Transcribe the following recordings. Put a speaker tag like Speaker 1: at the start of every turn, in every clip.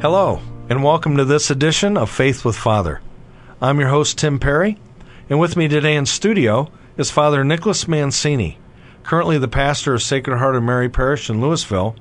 Speaker 1: Hello, and welcome to this edition of Faith with Father. I'm your host, Tim Perry, and with me today in studio is Father Nicholas Mancini, currently the pastor of Sacred Heart of Mary Parish in Louisville,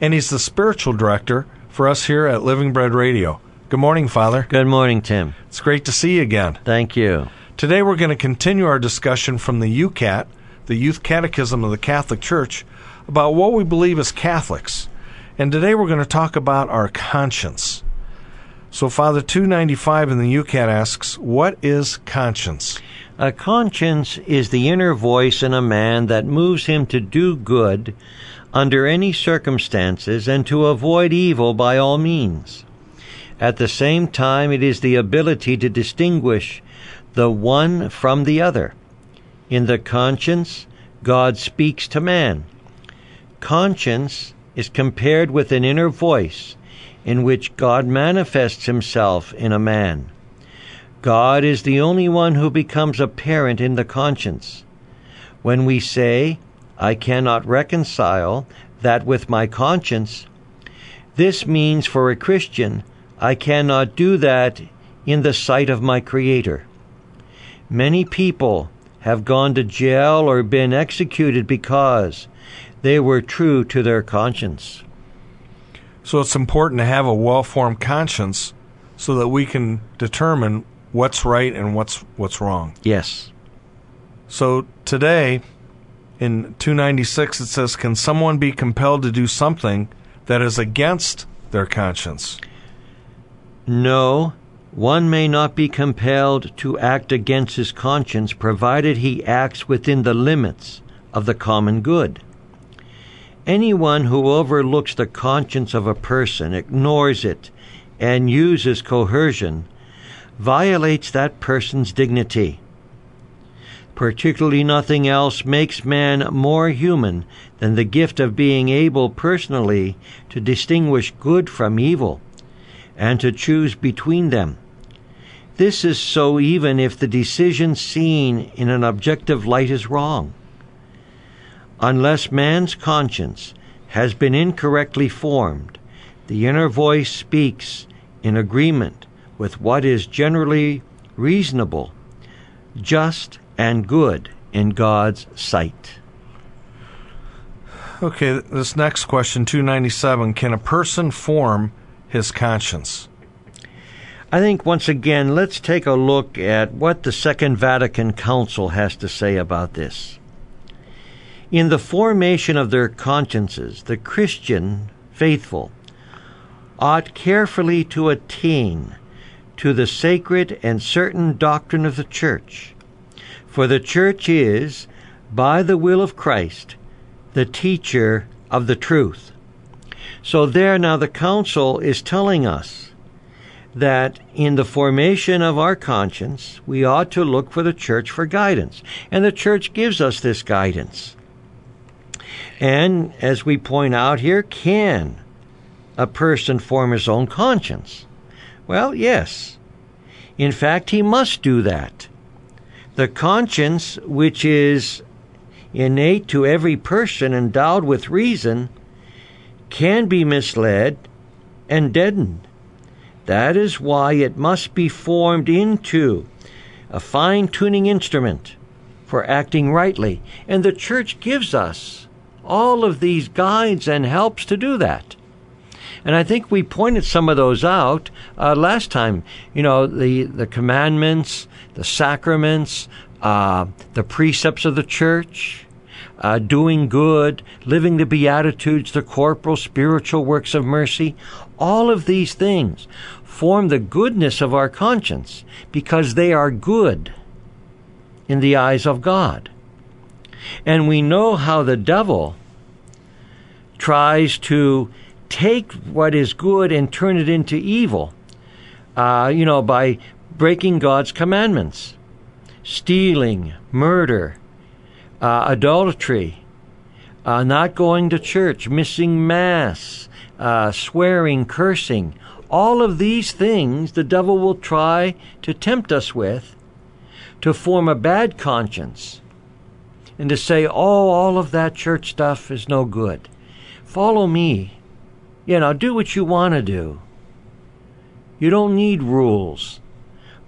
Speaker 1: and he's the spiritual director for us here at Living Bread Radio. Good morning, Father.
Speaker 2: Good morning, Tim.
Speaker 1: It's great to see you again.
Speaker 2: Thank you.
Speaker 1: Today we're going to continue our discussion from the YOUCAT, the Youth Catechism of the Catholic Church, about what we believe as Catholics and today we're going to talk about our conscience. So, Father 295 in the YOUCAT asks, What is conscience?
Speaker 2: A conscience is the inner voice in a man that moves him to do good under any circumstances and to avoid evil by all means. At the same time, it is the ability to distinguish the one from the other. In the conscience, God speaks to man. Conscience is compared with an inner voice in which God manifests himself in a man. God is the only one who becomes apparent in the conscience. When we say, I cannot reconcile that with my conscience, this means for a Christian, I cannot do that in the sight of my Creator. Many people have gone to jail or been executed because they were true to their conscience.
Speaker 1: So it's important to have a well formed conscience so that we can determine what's right and what's what's wrong.
Speaker 2: Yes.
Speaker 1: So today in 296 it says can someone be compelled to do something that is against their conscience?
Speaker 2: No, one may not be compelled to act against his conscience provided he acts within the limits of the common good. Anyone who overlooks the conscience of a person, ignores it, and uses coercion violates that person's dignity. Particularly nothing else makes man more human than the gift of being able personally to distinguish good from evil and to choose between them. This is so even if the decision seen in an objective light is wrong unless man's conscience has been incorrectly formed, the inner voice speaks in agreement with what is generally reasonable, just, and good in God's sight.
Speaker 1: Okay, this next question, 297 Can a person form his conscience?
Speaker 2: I think once again, let's take a look at what the Second Vatican Council has to say about this. In the formation of their consciences, the Christian faithful ought carefully to attain to the sacred and certain doctrine of the Church. For the Church is, by the will of Christ, the teacher of the truth. So, there now the Council is telling us that in the formation of our conscience, we ought to look for the Church for guidance. And the Church gives us this guidance. And as we point out here, can a person form his own conscience? Well, yes. In fact, he must do that. The conscience, which is innate to every person endowed with reason, can be misled and deadened. That is why it must be formed into a fine tuning instrument for acting rightly. And the church gives us all of these guides and helps to do that. And I think we pointed some of those out uh, last time. You know, the, the commandments, the sacraments, uh, the precepts of the church, uh, doing good, living the Beatitudes, the corporal, spiritual works of mercy. All of these things form the goodness of our conscience because they are good in the eyes of God. And we know how the devil tries to take what is good and turn it into evil, uh, you know, by breaking God's commandments, stealing, murder, uh, adultery, uh, not going to church, missing mass, uh, swearing, cursing. All of these things the devil will try to tempt us with to form a bad conscience and to say, oh, all of that church stuff is no good. Follow me. You know, do what you want to do. You don't need rules.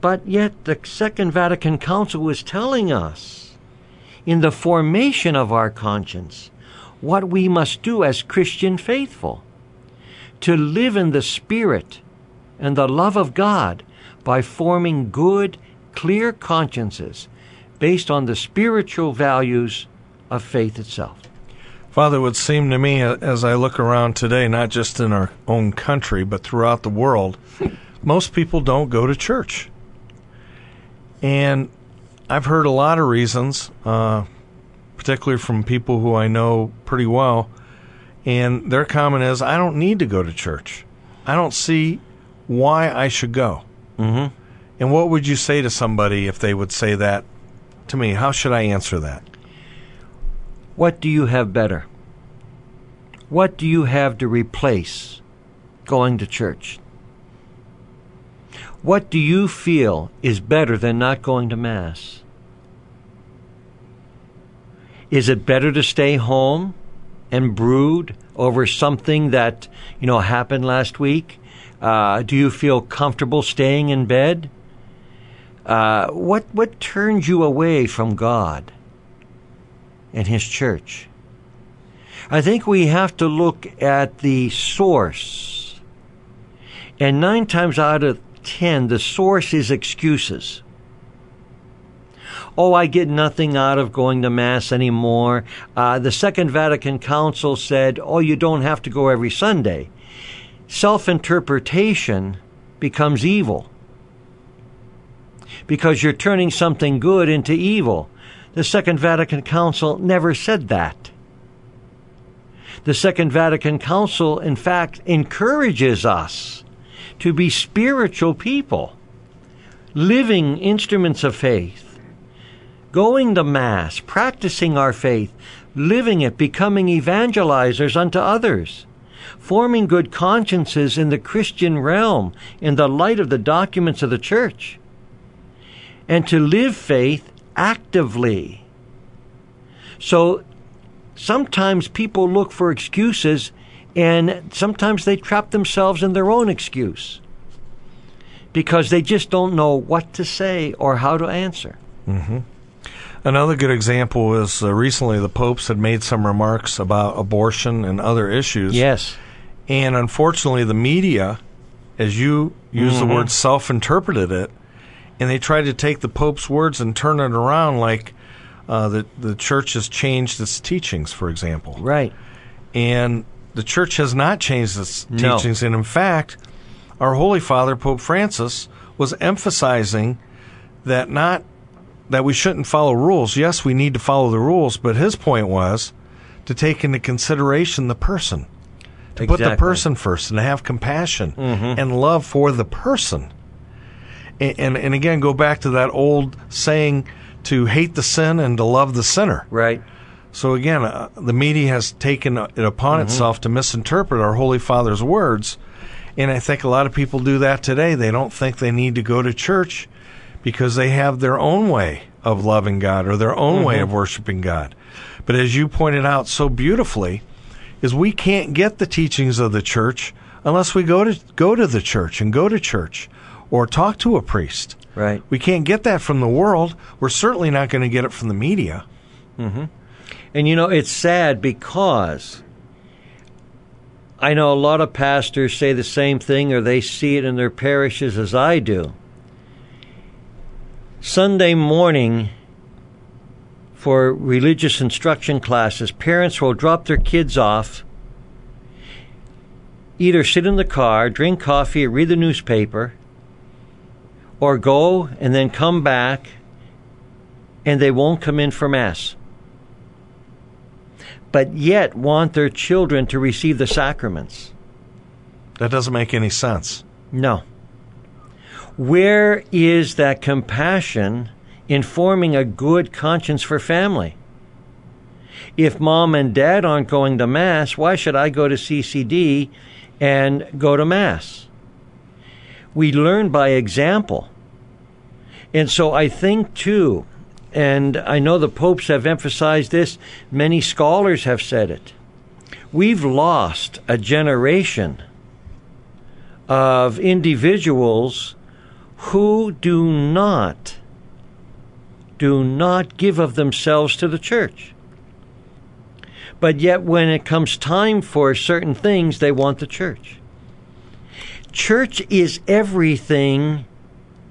Speaker 2: But yet, the Second Vatican Council was telling us in the formation of our conscience what we must do as Christian faithful to live in the Spirit and the love of God by forming good, clear consciences based on the spiritual values of faith itself.
Speaker 1: Father, it would seem to me as I look around today, not just in our own country, but throughout the world, most people don't go to church. And I've heard a lot of reasons, uh, particularly from people who I know pretty well, and their comment is, I don't need to go to church. I don't see why I should go.
Speaker 2: Mm-hmm.
Speaker 1: And what would you say to somebody if they would say that to me? How should I answer that?
Speaker 2: What do you have better? What do you have to replace going to church? What do you feel is better than not going to Mass? Is it better to stay home and brood over something that, you know, happened last week? Uh, do you feel comfortable staying in bed? Uh, what what turns you away from God and His church? I think we have to look at the source, and nine times out of ten, the source is excuses. Oh, I get nothing out of going to Mass anymore. Uh, the Second Vatican Council said, oh, you don't have to go every Sunday. Self interpretation becomes evil because you're turning something good into evil. The Second Vatican Council never said that. The Second Vatican Council, in fact, encourages us to be spiritual people, living instruments of faith, going to Mass, practicing our faith, living it, becoming evangelizers unto others, forming good consciences in the Christian realm in the light of the documents of the Church, and to live faith actively. So sometimes people look for excuses and sometimes they trap themselves in their own excuse because they just don't know what to say or how to answer.
Speaker 1: Mm-hmm. Another good example is uh, recently the popes had made some remarks about abortion and other issues.
Speaker 2: Yes.
Speaker 1: And unfortunately, the media, as you use mm-hmm. the word, self interpreted it, and they tried to take the pope's words and turn it around like uh, the, the church has changed its teachings, for example.
Speaker 2: Right.
Speaker 1: And the church has not changed its
Speaker 2: No.
Speaker 1: teachings. And in fact, our Holy Father, Pope Francis, was emphasizing that not that we shouldn't follow rules. Yes, we need to follow the rules, but his point was to take into consideration the person, to put the person first, and to have compassion and love for the person. And, and and again, go back to that old saying to hate the sin and to love the sinner.
Speaker 2: Right.
Speaker 1: So again, uh, the media has taken it upon itself to misinterpret our Holy Father's words, and I think a lot of people do that today. They don't think they need to go to church because they have their own way of loving God or their own way of worshiping God. But as you pointed out so beautifully, is we can't get the teachings of the church unless we go to go to the church and go to church or talk to a priest.
Speaker 2: Right.
Speaker 1: We can't get that from the world. We're certainly not going to get it from the media. Mm-hmm.
Speaker 2: And you know, it's sad because I know a lot of pastors say the same thing or they see it in their parishes as I do. Sunday morning for religious instruction classes, parents will drop their kids off, either sit in the car, drink coffee, or read the newspaper, or go and then come back and they won't come in for Mass but yet want their children to receive the sacraments.
Speaker 1: That doesn't make any sense.
Speaker 2: No. Where is that compassion in forming a good conscience for family? If mom and dad aren't going to Mass, why should I go to CCD and go to Mass? We learn by example. And so I think, too, and I know the popes have emphasized this, many scholars have said it. We've lost a generation of individuals who do not do not give of themselves to the church. But yet when it comes time for certain things they want the church. Church is everything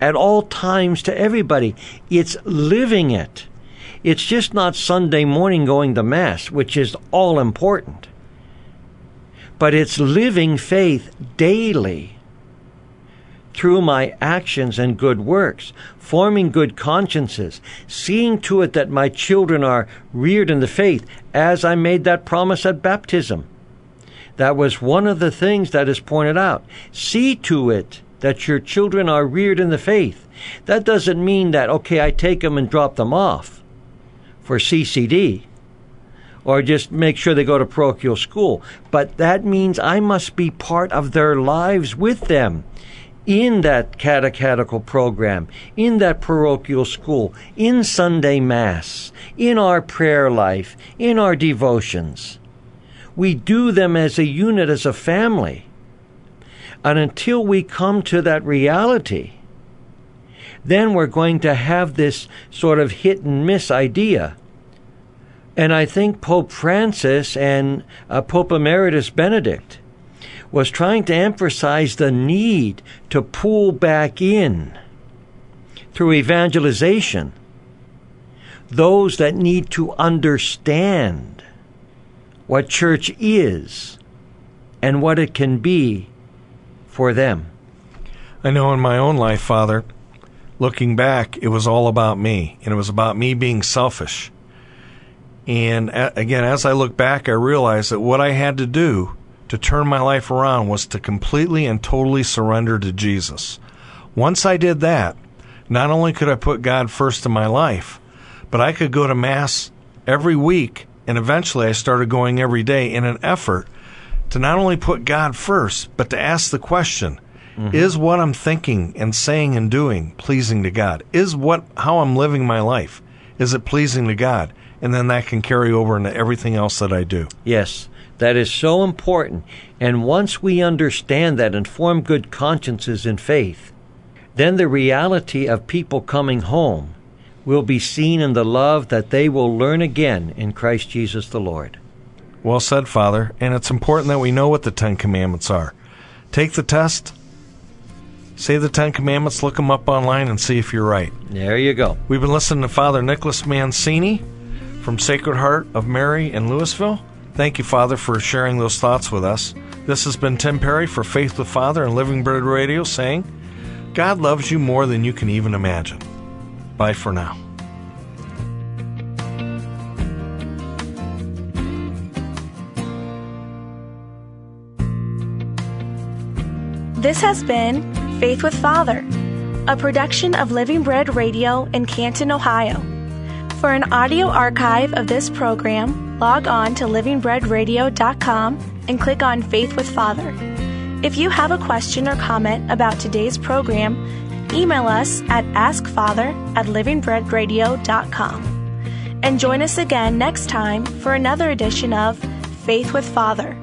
Speaker 2: at all times to everybody. It's living it. It's just not Sunday morning going to Mass, which is all important. But it's living faith daily through my actions and good works, forming good consciences, seeing to it that my children are reared in the faith, as I made that promise at baptism. That was one of the things that is pointed out. See to it that your children are reared in the faith. That doesn't mean that, okay, I take them and drop them off for CCD or just make sure they go to parochial school. But that means I must be part of their lives with them in that catechetical program, in that parochial school, in Sunday Mass, in our prayer life, in our devotions. We do them as a unit, as a family. And until we come to that reality, then we're going to have this sort of hit and miss idea. And I think Pope Francis and uh, Pope Emeritus Benedict was trying to emphasize the need to pull back in through evangelization those that need to understand what church is and what it can be for them.
Speaker 1: I know in my own life, Father, looking back, it was all about me, and it was about me being selfish. And again, as I look back, I realize that what I had to do to turn my life around was to completely and totally surrender to Jesus. Once I did that, not only could I put God first in my life, but I could go to Mass every week, and eventually I started going every day in an effort to not only put God first, but to ask the question mm-hmm. Is what I'm thinking and saying and doing pleasing to God? Is what how I'm living my life is it pleasing to God? And then that can carry over into everything else that I do.
Speaker 2: Yes. That is so important. And once we understand that and form good consciences in faith, then the reality of people coming home will be seen in the love that they will learn again in Christ Jesus the Lord.
Speaker 1: Well said, Father. And it's important that we know what the Ten Commandments are. Take the test, say the Ten Commandments, look them up online, and see if you're right.
Speaker 2: There you go.
Speaker 1: We've been listening to Father Nicholas Mancini from Sacred Heart of Mary in Louisville. Thank you, Father, for sharing those thoughts with us. This has been Tim Perry for Faith with Father and Living Bread Radio saying, God loves you more than you can even imagine. Bye for now.
Speaker 3: This has been Faith with Father, a production of Living Bread Radio in Canton, Ohio. For an audio archive of this program, log on to livingbreadradio.com and click on Faith with Father. If you have a question or comment about today's program, email us at askfather at livingbreadradio.com. And join us again next time for another edition of Faith with Father.